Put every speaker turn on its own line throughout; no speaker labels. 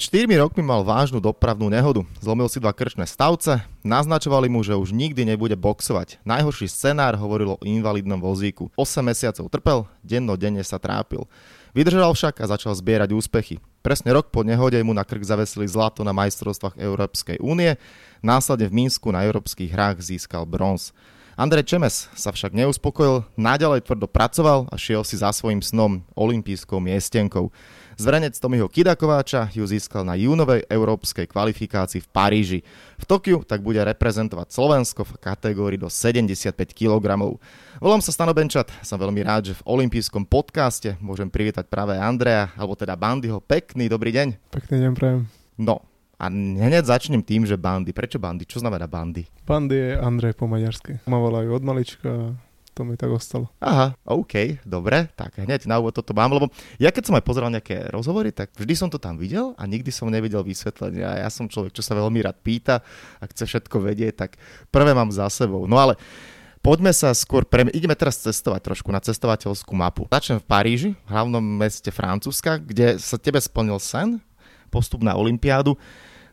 Pred 4 rokmi mal vážnu dopravnú nehodu. Zlomil si dva krčné stavce, naznačovali mu, že už nikdy nebude boxovať. Najhorší scenár hovoril o invalidnom vozíku. 8 mesiacov trpel, dennodenne sa trápil. Vydržal však a začal zbierať úspechy. Presne rok po nehode mu na krk zavesili zlato na majstrovstvách Európskej únie, následne v Mínsku na európskych hrách získal bronz. Andrej Čemes sa však neuspokojil, naďalej tvrdo pracoval a šiel si za svojim snom, olympijskou miestenkou. Zverenec Tomiho Kidakováča ju získal na júnovej európskej kvalifikácii v Paríži. V Tokiu tak bude reprezentovať Slovensko v kategórii do 75 kg. Volám sa Stano Benčat, som veľmi rád, že v olympijskom podcaste môžem privítať práve Andreja, alebo teda Bandyho. Pekný dobrý deň.
Pekný deň prajem.
No, a hneď začnem tým, že bandy. Prečo bandy? Čo znamená bandy?
Bandy je Andrej po maďarsky. Ma volajú od malička to mi tak ostalo.
Aha, OK, dobre, tak hneď na úvod toto mám, lebo ja keď som aj pozeral nejaké rozhovory, tak vždy som to tam videl a nikdy som nevidel vysvetlenia. Ja som človek, čo sa veľmi rád pýta a chce všetko vedieť, tak prvé mám za sebou. No ale Poďme sa skôr, pre... ideme teraz cestovať trošku na cestovateľskú mapu. Začnem v Paríži, v hlavnom meste Francúzska, kde sa tebe splnil sen, postup na Olympiádu.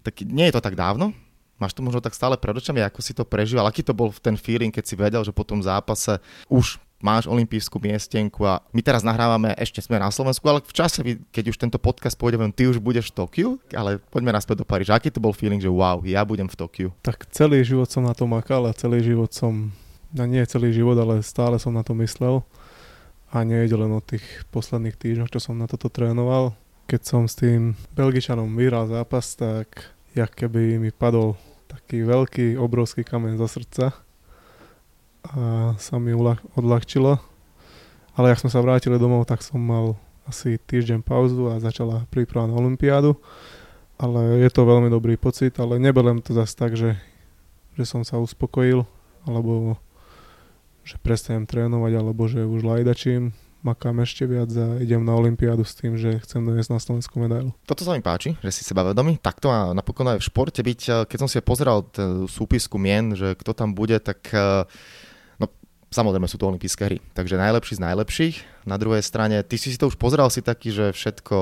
Tak nie je to tak dávno, Máš to možno tak stále pred očami, ako si to prežíval? Aký to bol ten feeling, keď si vedel, že po tom zápase už máš olympijskú miestenku a my teraz nahrávame, ešte sme na Slovensku, ale v čase, keď už tento podcast pôjde, ty už budeš v Tokiu, ale poďme naspäť do Paríža. Aký to bol feeling, že wow, ja budem v Tokiu?
Tak celý život som na to makal a celý život som, no nie celý život, ale stále som na to myslel a nie je len o tých posledných týždňoch, čo som na toto trénoval. Keď som s tým Belgičanom vyhral zápas, tak jak keby mi padol taký veľký, obrovský kameň za srdca a sa mi odľahčilo. Ale ak sme sa vrátili domov, tak som mal asi týždeň pauzu a začala príprava na Olympiádu. Ale je to veľmi dobrý pocit, ale neberiem to zase tak, že, že som sa uspokojil, alebo že prestanem trénovať, alebo že už lajdačím makám ešte viac a idem na Olympiádu s tým, že chcem doniesť na Slovensku medailu.
Toto sa mi páči, že si sebavedomý. Takto a napokon aj v športe byť, eh, keď som si pozeral súpisku mien, že kto tam bude, tak eh, no, samozrejme sú to olympijské hry. Takže najlepší z najlepších. Na druhej strane, ty si to už pozeral si taký, že všetko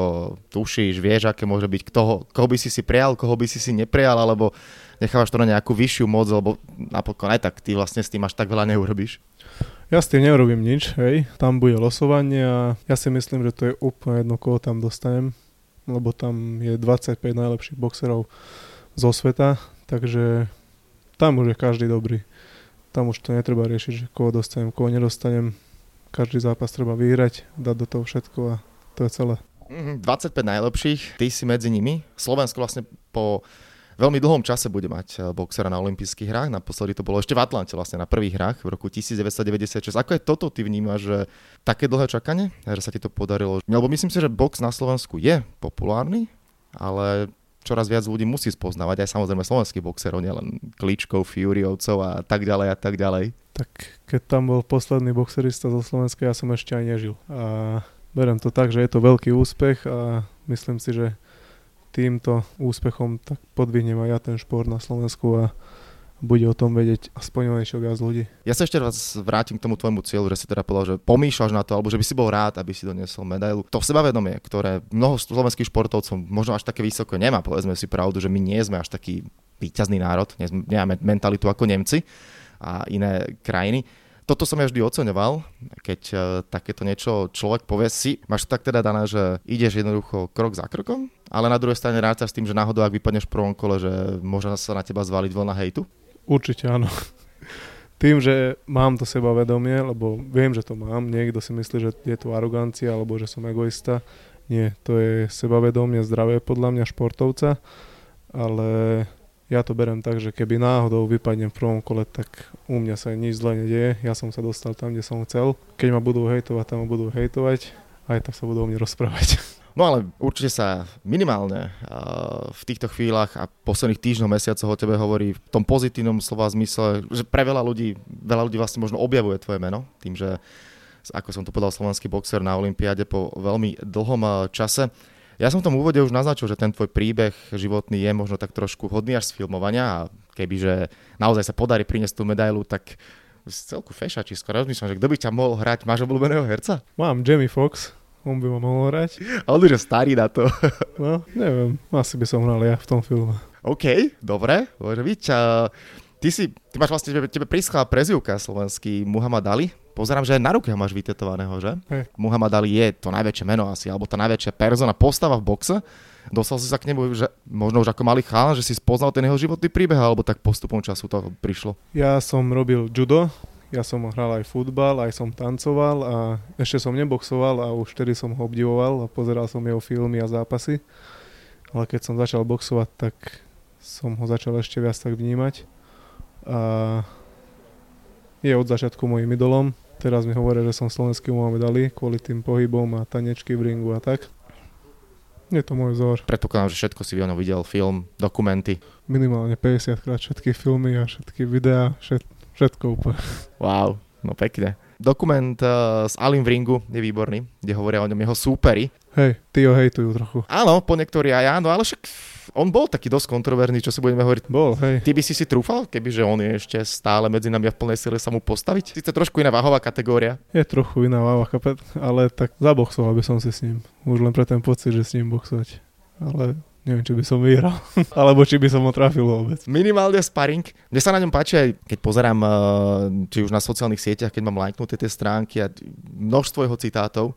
tušíš, vieš, aké môže byť, kto, koho by si si prijal, koho by si si neprijal, alebo nechávaš to na nejakú vyššiu moc, lebo napokon aj tak ty vlastne s tým až tak veľa neurobíš.
Ja s tým neurobím nič, hej. Tam bude losovanie a ja si myslím, že to je úplne jedno, koho tam dostanem, lebo tam je 25 najlepších boxerov zo sveta, takže tam už je každý dobrý. Tam už to netreba riešiť, že koho dostanem, koho nedostanem. Každý zápas treba vyhrať, dať do toho všetko a to je celé.
25 mhm, najlepších, ty si medzi nimi. Slovensko vlastne po veľmi dlhom čase bude mať eh, boxera na olympijských hrách. Naposledy to bolo ešte v Atlante, vlastne na prvých hrách v roku 1996. Ako je toto ty vnímaš, že také dlhé čakanie, že sa ti to podarilo? Lebo myslím si, že box na Slovensku je populárny, ale čoraz viac ľudí musí spoznávať aj samozrejme slovenských boxerov, nielen Kličkov, Furyovcov a tak ďalej a tak ďalej.
Tak keď tam bol posledný boxerista zo Slovenska, ja som ešte aj nežil. A berem to tak, že je to veľký úspech a myslím si, že týmto úspechom tak podvihnem aj ja ten šport na Slovensku a bude o tom vedieť aspoň niečo viac ľudí.
Ja sa ešte raz vrátim k tomu tvojmu cieľu, že si teda povedal, že pomýšľaš na to, alebo že by si bol rád, aby si doniesol medailu. To sebavedomie, ktoré mnoho slovenských športovcov možno až také vysoko nemá, povedzme si pravdu, že my nie sme až taký výťazný národ, nemáme mentalitu ako Nemci a iné krajiny toto som ja vždy oceňoval, keď uh, takéto niečo človek povie si, máš to tak teda dané, že ideš jednoducho krok za krokom, ale na druhej strane rád s tým, že náhodou, ak vypadneš v prvom kole, že môže sa na teba zvaliť vlna hejtu?
Určite áno. Tým, že mám to sebavedomie, lebo viem, že to mám, niekto si myslí, že je to arogancia alebo že som egoista. Nie, to je sebavedomie zdravé podľa mňa športovca, ale ja to berem tak, že keby náhodou vypadnem v prvom kole, tak u mňa sa nič zle nedieje. Ja som sa dostal tam, kde som chcel. Keď ma budú hejtovať, tam ma budú hejtovať. Aj tak sa budú o mne rozprávať.
No ale určite sa minimálne v týchto chvíľach a posledných týždňoch, mesiacoch o tebe hovorí v tom pozitívnom slova zmysle, že pre veľa ľudí, veľa ľudí vlastne možno objavuje tvoje meno, tým, že ako som to povedal, slovenský boxer na Olympiáde po veľmi dlhom čase. Ja som v tom úvode už naznačil, že ten tvoj príbeh životný je možno tak trošku hodný až z filmovania a kebyže naozaj sa podarí priniesť tú medailu, tak celku fešačisko rozmýšľam, že kto by ťa mohol hrať. Máš obľúbeného herca?
Mám Jamie Fox, On by ma mohol hrať.
A on už je starý na to.
No, neviem. Asi by som hral ja v tom filme.
OK, dobre, môže byť. A ty si, ty máš vlastne, tebe, tebe prischla prezivka slovenský Muhammad Ali. Pozerám, že aj na ruke ho máš vytetovaného, že?
Hej.
Muhammad Ali je to najväčšie meno asi, alebo tá najväčšia persona, postava v boxe. Dostal si sa k nemu, že možno už ako malý chalan, že si spoznal ten jeho životný príbeh, alebo tak postupom času to prišlo.
Ja som robil judo, ja som hral aj futbal, aj som tancoval a ešte som neboxoval a už vtedy som ho obdivoval a pozeral som jeho filmy a zápasy. Ale keď som začal boxovať, tak som ho začal ešte viac tak vnímať. A je od začiatku môjim idolom. Teraz mi hovoria, že som slovenský Muhammed Ali kvôli tým pohybom a tanečky v ringu a tak. Je to môj vzor.
Predpokladám, že všetko si o ňom videl, film, dokumenty.
Minimálne 50 krát všetky filmy a všetky videá, všet, všetko úplne.
Wow, no pekne. Dokument uh, s Alim v ringu je výborný, kde hovoria o ňom jeho súperi.
Hej, tí ho hejtujú trochu.
Áno, po niektorí aj áno, ale však on bol taký dosť kontroverzný, čo si budeme hovoriť.
Bol, hej.
Ty by si si trúfal, kebyže on je ešte stále medzi nami a v plnej sile sa mu postaviť? Sice trošku iná váhová kategória.
Je trochu iná váva, kapet, ale tak zaboxoval by som si s ním. Už len pre ten pocit, že s ním boxovať. Ale neviem, či by som vyhral. Alebo či by som ho trafil vôbec.
Minimálne sparring. Mne sa na ňom páči aj, keď pozerám, uh, či už na sociálnych sieťach, keď mám lajknuté tie stránky a množstvo jeho citátov,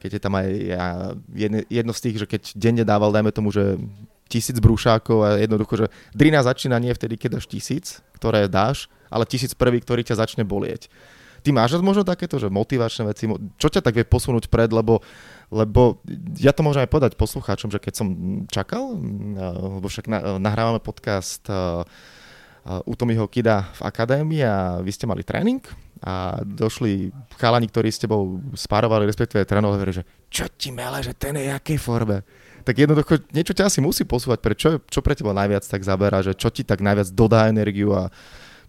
keď je tam aj ja, jedno z tých, že keď denne dával, dajme tomu, že tisíc brúšákov a jednoducho, že drina začína nie vtedy, keď dáš tisíc, ktoré dáš, ale tisíc prvý, ktorý ťa začne bolieť. Ty máš možno takéto, že motivačné veci, čo ťa tak vie posunúť pred, lebo, lebo ja to môžem aj povedať poslucháčom, že keď som čakal, lebo však nahrávame podcast u Tomiho Kida v akadémii a vy ste mali tréning a došli chalani, ktorí s tebou spárovali, respektíve trénovali, že čo ti mele, že ten je jakej forme. Tak jednoducho niečo ťa asi musí posúvať, pre čo, čo pre teba najviac tak zaberá, že čo ti tak najviac dodá energiu a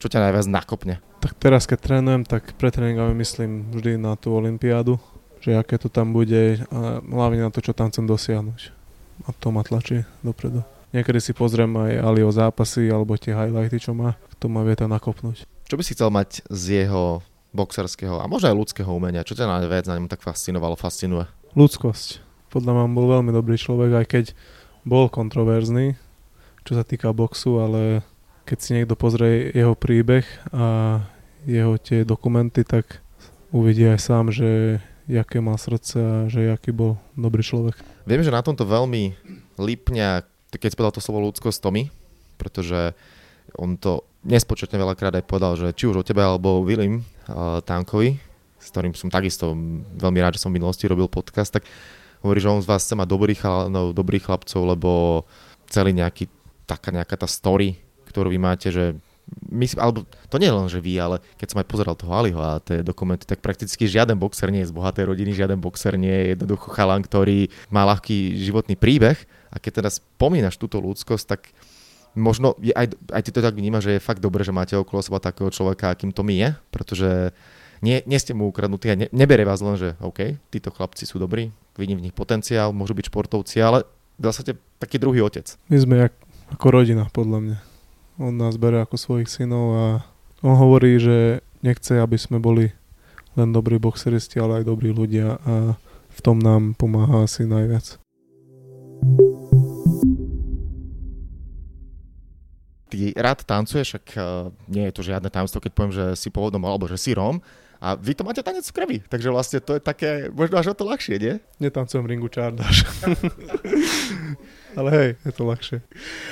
čo ťa najviac nakopne.
Tak teraz, keď trénujem, tak pre tréningami myslím vždy na tú olympiádu, že aké to tam bude a hlavne na to, čo tam chcem dosiahnuť. A to ma tlačí dopredu. Niekedy si pozriem aj Alio zápasy alebo tie highlighty, čo má, to ma vie to nakopnúť.
Čo by si chcel mať z jeho boxerského a možno aj ľudského umenia? Čo ťa najviac na ňom tak fascinovalo, fascinuje?
Ľudskosť. Podľa mňa bol veľmi dobrý človek, aj keď bol kontroverzný, čo sa týka boxu, ale keď si niekto pozrie jeho príbeh a jeho tie dokumenty, tak uvidí aj sám, že jaké má srdce a že aký bol dobrý človek.
Viem, že na tomto veľmi lípňa, keď si povedal to slovo ľudskosť Tomi, pretože on to nespočetne veľakrát aj povedal, že či už o tebe alebo Willim uh, Tankovi, s ktorým som takisto veľmi rád, že som v minulosti robil podcast, tak hovorí, že on z vás chce mať dobrých, chalanov, dobrých chlapcov, lebo celý nejaký, taká nejaká tá story, ktorú vy máte, že my, alebo to nie je len, že vy, ale keď som aj pozeral toho Aliho a tie dokumenty, tak prakticky žiaden boxer nie je z bohatej rodiny, žiaden boxer nie je jednoducho chalan, ktorý má ľahký životný príbeh. A keď teda spomínaš túto ľudskosť, tak možno je aj, aj ty to tak vnímaš, že je fakt dobré, že máte okolo seba takého človeka, akým to my je, pretože nie, nie ste mu ukradnutí a ne, nebere vás len, že OK, títo chlapci sú dobrí, vidím v nich potenciál, môžu byť športovci, ale v zásade taký druhý otec.
My sme jak, ako rodina, podľa mňa. On nás bere ako svojich synov a on hovorí, že nechce, aby sme boli len dobrí boxeristi, ale aj dobrí ľudia a v tom nám pomáha asi najviac.
ty rád tancuješ, ak uh, nie je to žiadne tajomstvo, keď poviem, že si pôvodom alebo že si Róm. A vy to máte tanec v krvi, takže vlastne to je také, možno až o to ľahšie, nie?
Netancujem ringu čárdaš. Ale hej, je to ľahšie.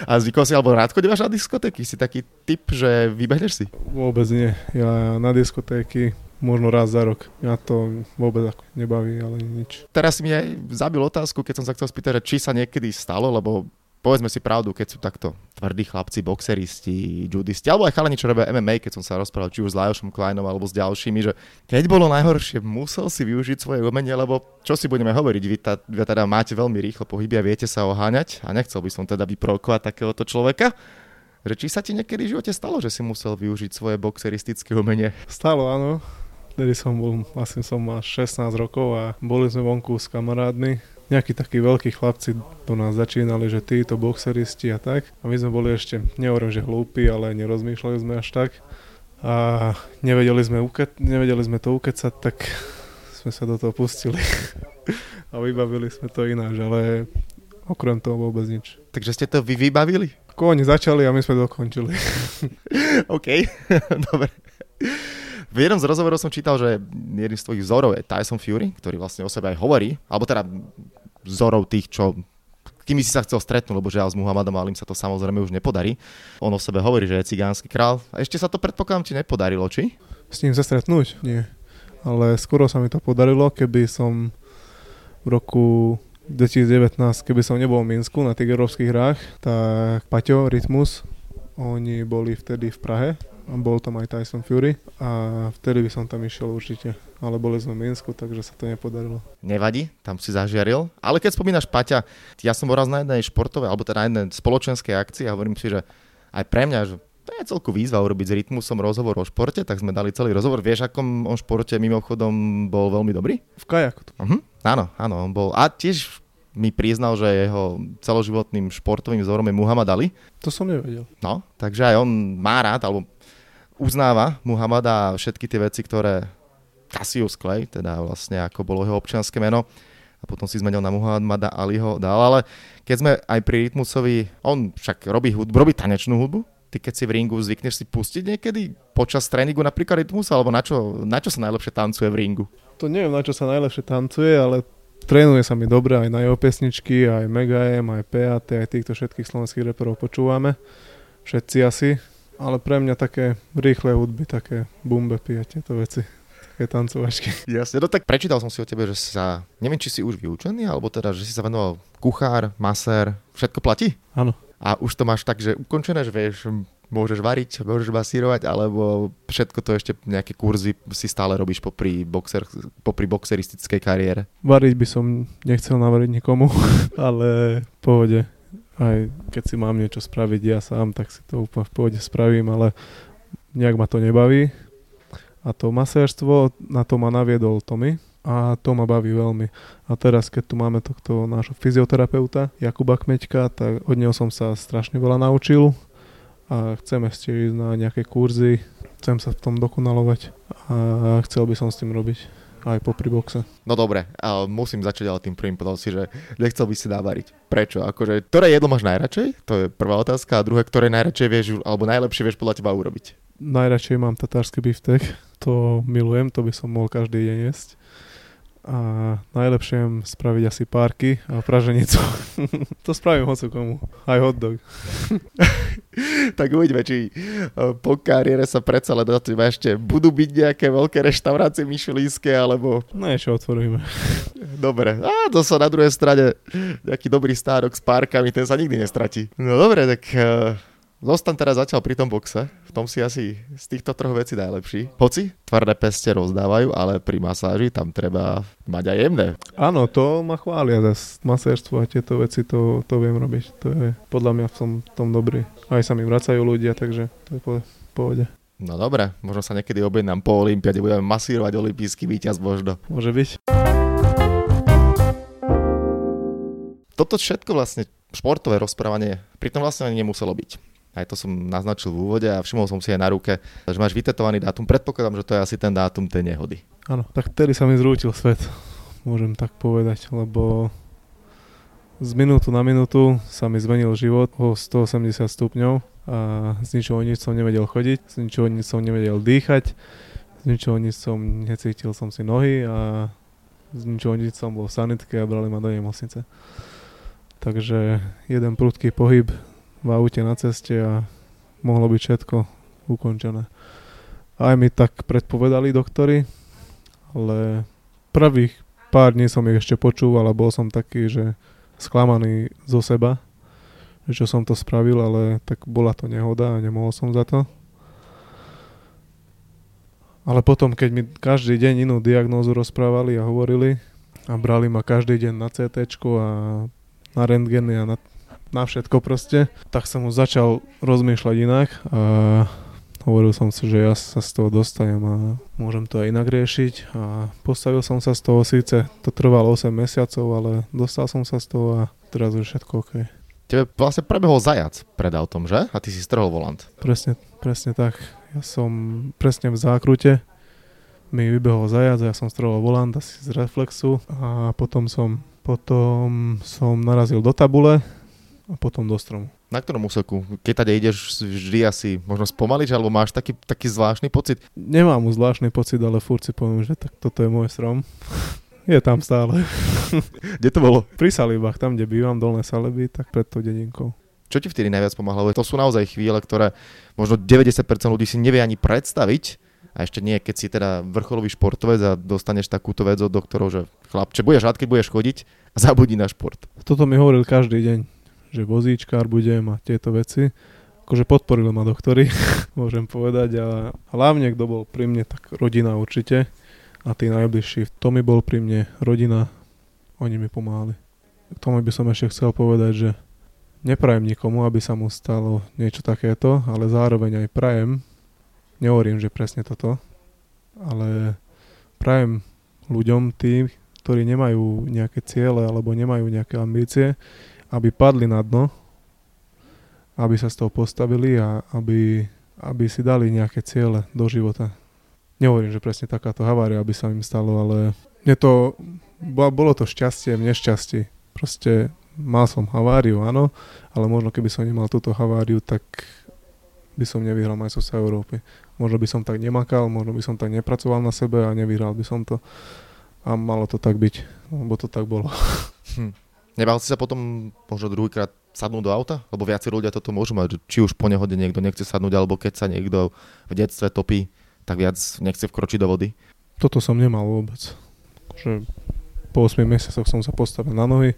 A zvykol si, alebo rád chodívaš na diskotéky? Si taký typ, že vybehneš si?
Vôbec nie. Ja na diskotéky možno raz za rok. Ja to vôbec nebaví, ale nič.
Teraz mi aj zabil otázku, keď som sa chcel spýtať, či sa niekedy stalo, lebo povedzme si pravdu, keď sú takto tvrdí chlapci, boxeristi, judisti, alebo aj chalani, čo robia MMA, keď som sa rozprával či už s Lajošom Kleinom alebo s ďalšími, že keď bolo najhoršie, musel si využiť svoje umenie, lebo čo si budeme hovoriť, vy, tá, vy teda máte veľmi rýchlo pohyby a viete sa oháňať a nechcel by som teda vyprovokovať takéhoto človeka. Že či sa ti niekedy v živote stalo, že si musel využiť svoje boxeristické umenie?
Stalo, áno. Vtedy som bol, asi som mal 16 rokov a boli sme vonku s kamarádmi nejakí takí veľkí chlapci do nás začínali, že títo boxeristi a tak. A my sme boli ešte, nehovorím, že hlúpi, ale nerozmýšľali sme až tak. A nevedeli sme, uke- nevedeli sme to ukecať, tak sme sa do toho pustili a vybavili sme to ináč, ale okrem toho vôbec nič.
Takže ste to vy vybavili?
Oni začali a my sme dokončili.
OK, dobre. V jednom z rozhovorov som čítal, že jedným z tvojich vzorov je Tyson Fury, ktorý vlastne o sebe aj hovorí, alebo teda vzorov tých, čo kým si sa chcel stretnúť, lebo žiaľ s Muhammadom Alim sa to samozrejme už nepodarí. On o sebe hovorí, že je cigánsky král. A ešte sa to predpokladám ti nepodarilo, či?
S ním sa stretnúť? Nie. Ale skoro sa mi to podarilo, keby som v roku 2019, keby som nebol v Minsku na tých európskych hrách, tak Paťo, Rytmus, oni boli vtedy v Prahe bol tam aj Tyson Fury a vtedy by som tam išiel určite. Ale boli sme v Minsku, takže sa to nepodarilo.
Nevadí, tam si zažiaril. Ale keď spomínaš Paťa, ja som bol raz na jednej športovej, alebo teda na jednej spoločenskej akcii a hovorím si, že aj pre mňa, že to je celku výzva urobiť s rytmusom rozhovor o športe, tak sme dali celý rozhovor. Vieš, akom on športe mimochodom bol veľmi dobrý?
V kajaku.
Uh-huh. Áno, áno, on bol. A tiež mi priznal, že jeho celoživotným športovým vzorom je Muhammad Ali.
To som nevedel.
No, takže aj on má rád, alebo uznáva Muhammada všetky tie veci, ktoré Cassius Clay, teda vlastne ako bolo jeho občianské meno, a potom si zmenil na Muhammada Aliho dal, ale keď sme aj pri Rytmusovi, on však robí, hudbu, robí tanečnú hudbu, ty keď si v ringu zvykneš si pustiť niekedy počas tréningu napríklad Rytmusa, alebo na čo, na čo sa najlepšie tancuje v ringu?
To neviem, na čo sa najlepšie tancuje, ale trénuje sa mi dobre aj na jeho pesničky, aj Mega M, aj PAT, aj týchto všetkých slovenských reperov počúvame. Všetci asi ale pre mňa také rýchle hudby, také bumbepy a tieto veci také tancovačky.
Jasne, no tak prečítal som si o tebe, že sa, neviem, či si už vyučený, alebo teda, že si sa venoval kuchár, masér, všetko platí?
Áno.
A už to máš tak, že ukončené, že vieš, môžeš variť, môžeš masírovať, alebo všetko to ešte nejaké kurzy si stále robíš popri, boxer, popri boxeristickej kariére?
Variť by som nechcel navariť nikomu, ale v pohode aj keď si mám niečo spraviť ja sám, tak si to úplne v pohode spravím, ale nejak ma to nebaví. A to masérstvo, na to ma naviedol Tommy a to ma baví veľmi. A teraz, keď tu máme tohto nášho fyzioterapeuta Jakuba Kmeďka, tak od neho som sa strašne veľa naučil a chcem ešte ísť na nejaké kurzy, chcem sa v tom dokonalovať a chcel by som s tým robiť aj po boxe.
No dobre, ale musím začať ale tým prvým, povedal si, že nechcel by si dávariť. Prečo? Akože, ktoré jedlo máš najradšej? To je prvá otázka. A druhé, ktoré najradšej vieš, alebo najlepšie vieš podľa teba urobiť?
Najradšej mám tatársky biftek. To milujem, to by som mohol každý deň jesť a najlepšie spraviť asi párky a praženicu. to spravím hocu komu. Aj hotdog.
tak uvidíme, či e, po kariére sa predsa len ešte budú byť nejaké veľké reštaurácie myšelínske, alebo...
No ešte otvoríme.
dobre. A to sa na druhej strane nejaký dobrý stárok s párkami, ten sa nikdy nestratí. No dobre, tak uh, Zostan teraz zatiaľ pri tom boxe, v tom si asi z týchto troch vecí najlepší. Hoci tvrdé peste rozdávajú, ale pri masáži tam treba mať aj jemné.
Áno, to ma chvália za masérstvo a tieto veci, to, to viem robiť. To je podľa mňa v tom, tom dobrý. Aj sa mi vracajú ľudia, takže to je po pohode.
No dobre, možno sa niekedy objednám po Olympiade, budeme masírovať olimpijský víťaz možno.
Môže byť.
Toto všetko vlastne športové rozprávanie pritom vlastne ani nemuselo byť aj to som naznačil v úvode a všimol som si aj na ruke, že máš vytetovaný dátum. Predpokladám, že to je asi ten dátum tej nehody.
Áno, tak vtedy sa mi zrútil svet, môžem tak povedať, lebo z minútu na minútu sa mi zmenil život o 180 stupňov a z ničoho nič som nevedel chodiť, z ničoho nič som nevedel dýchať, z ničoho nič som necítil som si nohy a z ničoho nič som bol v sanitke a brali ma do nemocnice. Takže jeden prudký pohyb v aute na ceste a mohlo byť všetko ukončené. Aj mi tak predpovedali doktory, ale prvých pár dní som ich ešte počúval a bol som taký, že sklamaný zo seba, že som to spravil, ale tak bola to nehoda a nemohol som za to. Ale potom, keď mi každý deň inú diagnózu rozprávali a hovorili a brali ma každý deň na CT a na rentgeny a na na všetko proste, tak som už začal rozmýšľať inak a hovoril som si, že ja sa z toho dostanem a môžem to aj inak riešiť a postavil som sa z toho, síce to trvalo 8 mesiacov, ale dostal som sa z toho a teraz už všetko OK.
Tebe vlastne prebehol zajac pred autom, že? A ty si strhol volant.
Presne, presne tak. Ja som presne v zákrute mi vybehol zajac, ja som strelal volant asi z reflexu a potom som, potom som narazil do tabule a potom do stromu.
Na ktorom úseku? Keď tady ideš, vždy asi možno spomaliť, alebo máš taký, taký zvláštny pocit?
Nemám mu zvláštny pocit, ale furt si poviem, že tak toto je môj strom. je tam stále.
kde to bolo?
Pri Salibách, tam, kde bývam, dolné Saliby, tak pred tou dedinkou.
Čo ti vtedy najviac pomáhalo? To sú naozaj chvíle, ktoré možno 90% ľudí si nevie ani predstaviť, a ešte nie, keď si teda vrcholový športovec a dostaneš takúto vec od doktorov, že chlapče, budeš rád, keď budeš chodiť a zabudí na šport.
Toto mi hovoril každý deň, že vozíčkár budem a tieto veci. Akože podporili ma doktory, môžem povedať. A hlavne, kto bol pri mne, tak rodina určite. A tí najbližší. To mi bol pri mne rodina, oni mi pomáhali. K tomu by som ešte chcel povedať, že neprajem nikomu, aby sa mu stalo niečo takéto, ale zároveň aj prajem, Nehovorím, že presne toto, ale prajem ľuďom tým, ktorí nemajú nejaké ciele alebo nemajú nejaké ambície, aby padli na dno, aby sa z toho postavili a aby, aby si dali nejaké ciele do života. Nehovorím, že presne takáto havária by sa im stalo, ale mne to, bolo to šťastie v nešťastí. Proste mal som haváriu, áno, ale možno keby som nemal túto haváriu, tak by som nevyhral majstrovstvá Európy. Možno by som tak nemakal, možno by som tak nepracoval na sebe a nevyhral by som to. A malo to tak byť, lebo to tak bolo.
Hm. Nebal si sa potom možno druhýkrát sadnúť do auta? Lebo viaci ľudia toto môžu mať, či už po nehode niekto nechce sadnúť, alebo keď sa niekto v detstve topí, tak viac nechce vkročiť do vody?
Toto som nemal vôbec. Že po 8 mesiacoch som sa postavil na nohy,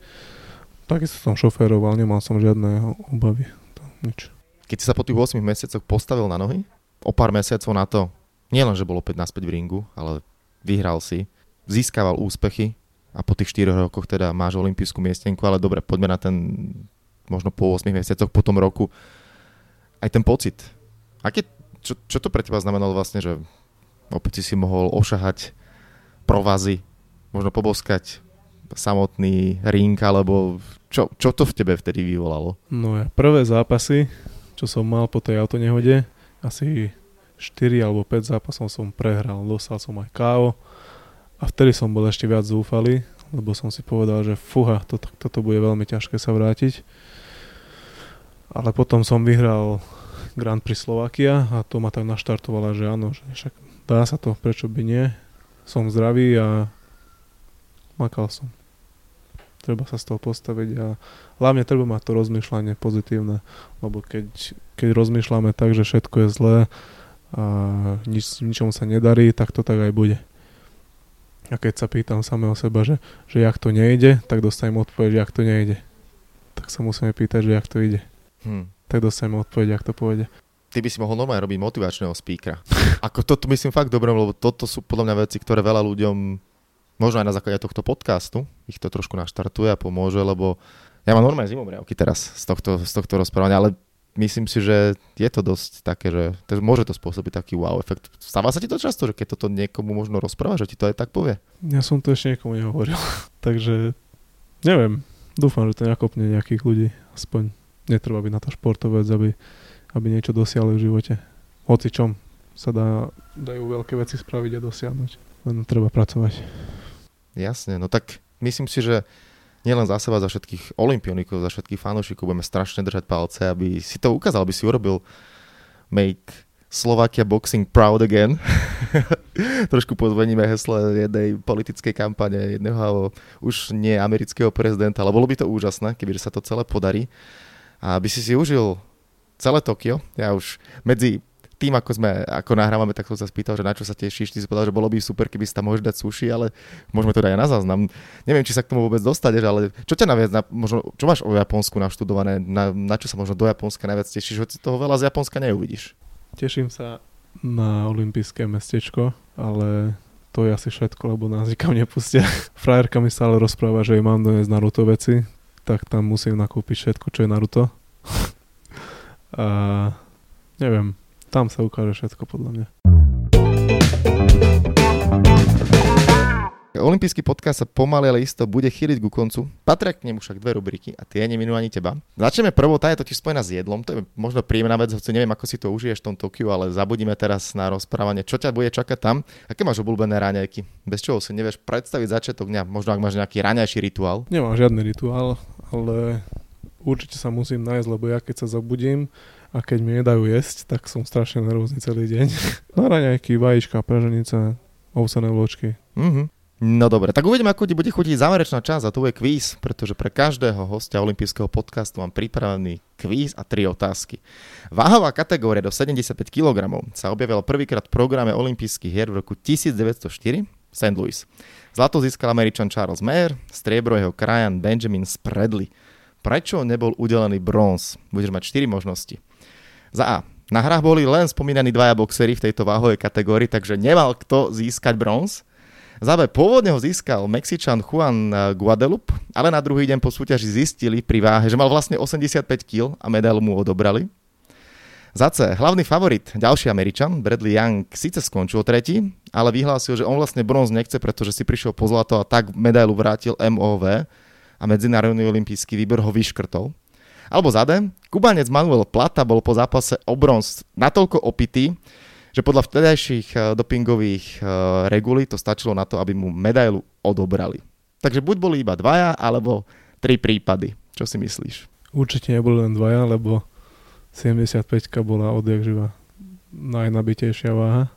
takisto som šoféroval, nemal som žiadne obavy. To, nič.
Keď si sa po tých 8 mesiacoch postavil na nohy, o pár mesiacov na to, nielen, že bol opäť naspäť v ringu, ale vyhral si, získaval úspechy a po tých 4 rokoch teda máš olimpijskú miestenku, ale dobre, poďme na ten možno po 8 mesiacoch, po tom roku, aj ten pocit. Aké, čo, čo to pre teba znamenalo vlastne, že opäť si si mohol ošahať provazy, možno poboskať samotný ring, alebo čo, čo to v tebe vtedy vyvolalo?
No ja prvé zápasy čo som mal po tej autonehode. Asi 4 alebo 5 zápasov som prehral, dostal som aj KO a vtedy som bol ešte viac zúfalý, lebo som si povedal, že fuha, to, toto bude veľmi ťažké sa vrátiť. Ale potom som vyhral Grand Prix Slovakia a to ma tak naštartovala, že áno, že však dá sa to, prečo by nie. Som zdravý a makal som treba sa z toho postaviť a hlavne treba mať to rozmýšľanie pozitívne, lebo keď, keď rozmýšľame tak, že všetko je zlé a nič, ničomu sa nedarí, tak to tak aj bude. A keď sa pýtam samého seba, že, že jak to nejde, tak dostanem odpoveď, že jak to nejde. Tak sa musíme pýtať, že jak to ide. Hmm. Tak dostaneme odpoveď, jak to pôjde.
Ty by si mohol normálne robiť motivačného speakera. Ako toto myslím fakt dobre, lebo toto sú podľa mňa veci, ktoré veľa ľuďom možno aj na základe tohto podcastu ich to trošku naštartuje a pomôže, lebo ja mám normálne zimomriavky teraz z tohto, z tohto rozprávania, ale myslím si, že je to dosť také, že to, môže to spôsobiť taký wow efekt. Stáva sa ti to často, že keď toto niekomu možno rozpráva, že ti to aj tak povie?
Ja som to ešte niekomu nehovoril, takže neviem. Dúfam, že to nakopne nejakých ľudí. Aspoň netreba byť na to športovec, aby, aby niečo dosiahli v živote. Hoci čom sa dá, dajú veľké veci spraviť a dosiahnuť. Len treba pracovať.
Jasne, no tak myslím si, že nielen za seba, za všetkých olimpionikov, za všetkých fanúšikov budeme strašne držať palce, aby si to ukázal, aby si urobil make Slovakia boxing proud again. Trošku pozveníme hesle jednej politickej kampane, jedného už nie amerického prezidenta, ale bolo by to úžasné, keby sa to celé podarí. A aby si si užil celé Tokio. Ja už medzi tým, ako sme, ako nahrávame, tak som sa spýtal, že na čo sa tešíš, ty si povedal, že bolo by super, keby si tam mohol dať suši, ale môžeme to dať aj na záznam. Neviem, či sa k tomu vôbec dostaneš, ale čo ťa naviac, na, možno, čo máš o Japonsku naštudované, na, na čo sa možno do Japonska najviac tešíš, hoci toho veľa z Japonska neuvidíš?
Teším sa na olympijské mestečko, ale to je asi všetko, lebo nás nikam nepustia. Frajerka mi stále rozpráva, že jej mám doniesť Naruto veci, tak tam musím nakúpiť všetko, čo je Naruto. A neviem, tam sa ukáže všetko podľa mňa.
Olympijský podcast sa pomaly, ale isto bude chýliť ku koncu. Patria k nemu však dve rubriky a tie neminú ani teba. Začneme prvou, tá je totiž spojená s jedlom. To je možno príjemná vec, hoci neviem, ako si to užiješ v tom Tokiu, ale zabudíme teraz na rozprávanie, čo ťa bude čakať tam. Aké máš obľúbené raňajky? Bez čoho si nevieš predstaviť začiatok dňa, možno ak máš nejaký raňajší rituál?
Nemám žiadny rituál, ale určite sa musím nájsť, lebo ja keď sa zabudím, a keď mi nedajú jesť, tak som strašne nervózny celý deň. Na raňajky, vajíčka, praženice, ovsené vločky.
Mm-hmm. No dobre, tak uvidíme, ako ti bude chutiť záverečná časť a tu je kvíz, pretože pre každého hostia olympijského podcastu mám pripravený kvíz a tri otázky. Váhová kategória do 75 kg sa objavila prvýkrát v programe olympijských hier v roku 1904 v St. Louis. Zlato získal američan Charles Mayer, striebro jeho krajan Benjamin Spredley. Prečo nebol udelený bronz? Budeš mať 4 možnosti. Za A. Na hrách boli len spomínaní dvaja boxery v tejto váhovej kategórii, takže nemal kto získať bronz. Za B pôvodne ho získal Mexičan Juan eh, Guadalupe, ale na druhý deň po súťaži zistili pri váhe, že mal vlastne 85 kg a medailu mu odobrali. Za C, hlavný favorit, ďalší Američan, Bradley Young, síce skončil tretí, ale vyhlásil, že on vlastne bronz nechce, pretože si prišiel po zlato a tak medailu vrátil MOV a Medzinárodný olimpijský výbor ho vyškrtol. Alebo za D, Kubanec Manuel Plata bol po zápase o bronz natoľko opitý, že podľa vtedajších eh, dopingových eh, regulí to stačilo na to, aby mu medailu odobrali. Takže buď boli iba dvaja, alebo tri prípady. Čo si myslíš?
Určite neboli len dvaja, lebo 75 bola odjak živa najnabitejšia váha.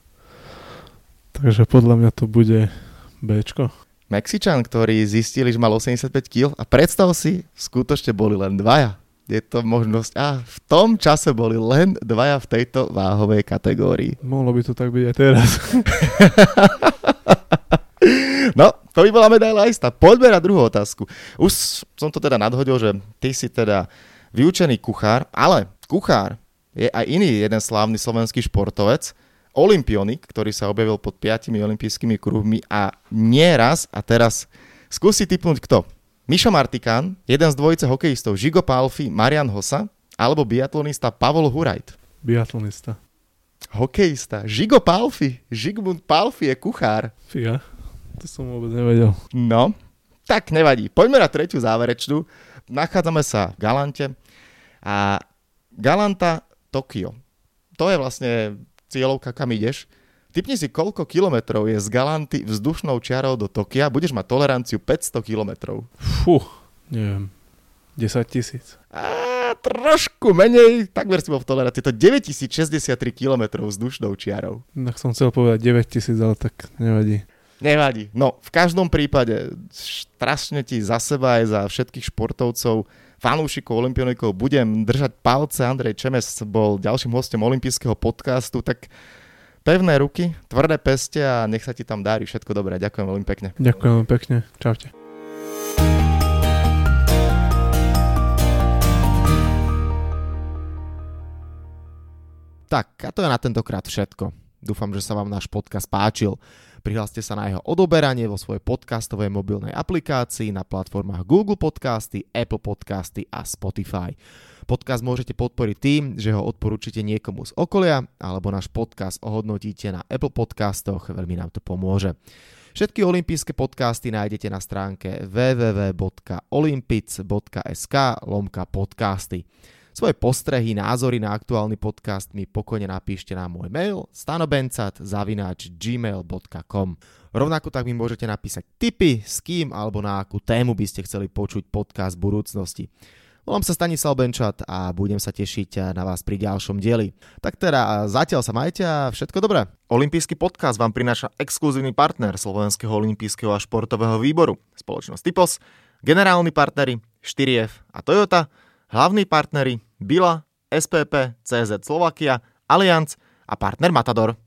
Takže podľa mňa to bude Bčko.
Mexičan, ktorý zistili, že mal 85 kg a predstav si, skutočne boli len dvaja je to možnosť. A v tom čase boli len dvaja v tejto váhovej kategórii.
Mohlo by to tak byť aj teraz.
no, to by bola medaila istá. Poďme na druhú otázku. Už som to teda nadhodil, že ty si teda vyučený kuchár, ale kuchár je aj iný jeden slávny slovenský športovec, olimpionik, ktorý sa objavil pod piatimi olympijskými kruhmi a nieraz, a teraz skúsi typnúť kto. Mišo Martikán, jeden z dvojice hokejistov Žigo Palfi, Marian Hosa alebo biatlonista Pavol Hurajt?
Biatlonista.
Hokejista. Žigo Palfi. Žigmund Palfi je kuchár.
Fia, to som vôbec nevedel.
No, tak nevadí. Poďme na tretiu záverečnú. Nachádzame sa v Galante a Galanta Tokio. To je vlastne cieľovka, kam ideš. Typni si, koľko kilometrov je z Galanty vzdušnou čiarou do Tokia. Budeš mať toleranciu 500 kilometrov.
Fú, neviem. 10 tisíc.
A trošku menej, takmer si bol v tolerancii. To 9063 km vzdušnou čiarou.
Tak som chcel povedať 9000, ale tak nevadí.
Nevadí. No, v každom prípade strašne ti za seba aj za všetkých športovcov, fanúšikov, olimpionikov budem držať palce. Andrej Čemes bol ďalším hostom olympijského podcastu, tak Pevné ruky, tvrdé peste a nech sa ti tam dári všetko dobré. Ďakujem veľmi pekne.
Ďakujem veľmi pekne. Čaute.
Tak, a to je na tentokrát všetko. Dúfam, že sa vám náš podcast páčil. Prihláste sa na jeho odoberanie vo svojej podcastovej mobilnej aplikácii na platformách Google Podcasty, Apple Podcasty a Spotify. Podcast môžete podporiť tým, že ho odporúčite niekomu z okolia, alebo náš podcast ohodnotíte na Apple Podcastoch, veľmi nám to pomôže. Všetky olympijské podcasty nájdete na stránke www.olympic.sk lomka podcasty. Svoje postrehy, názory na aktuálny podcast mi pokojne napíšte na môj mail stanobencat.gmail.com Rovnako tak mi môžete napísať tipy, s kým alebo na akú tému by ste chceli počuť podcast v budúcnosti. Volám sa Stanislav Benčat a budem sa tešiť na vás pri ďalšom dieli. Tak teda zatiaľ sa majte a všetko dobré. Olympijský podcast vám prináša exkluzívny partner Slovenského olympijského a športového výboru, spoločnosť Typos, generálni partneri 4F a Toyota, hlavní partneri Bila, SPP, CZ Slovakia, Allianz a partner Matador.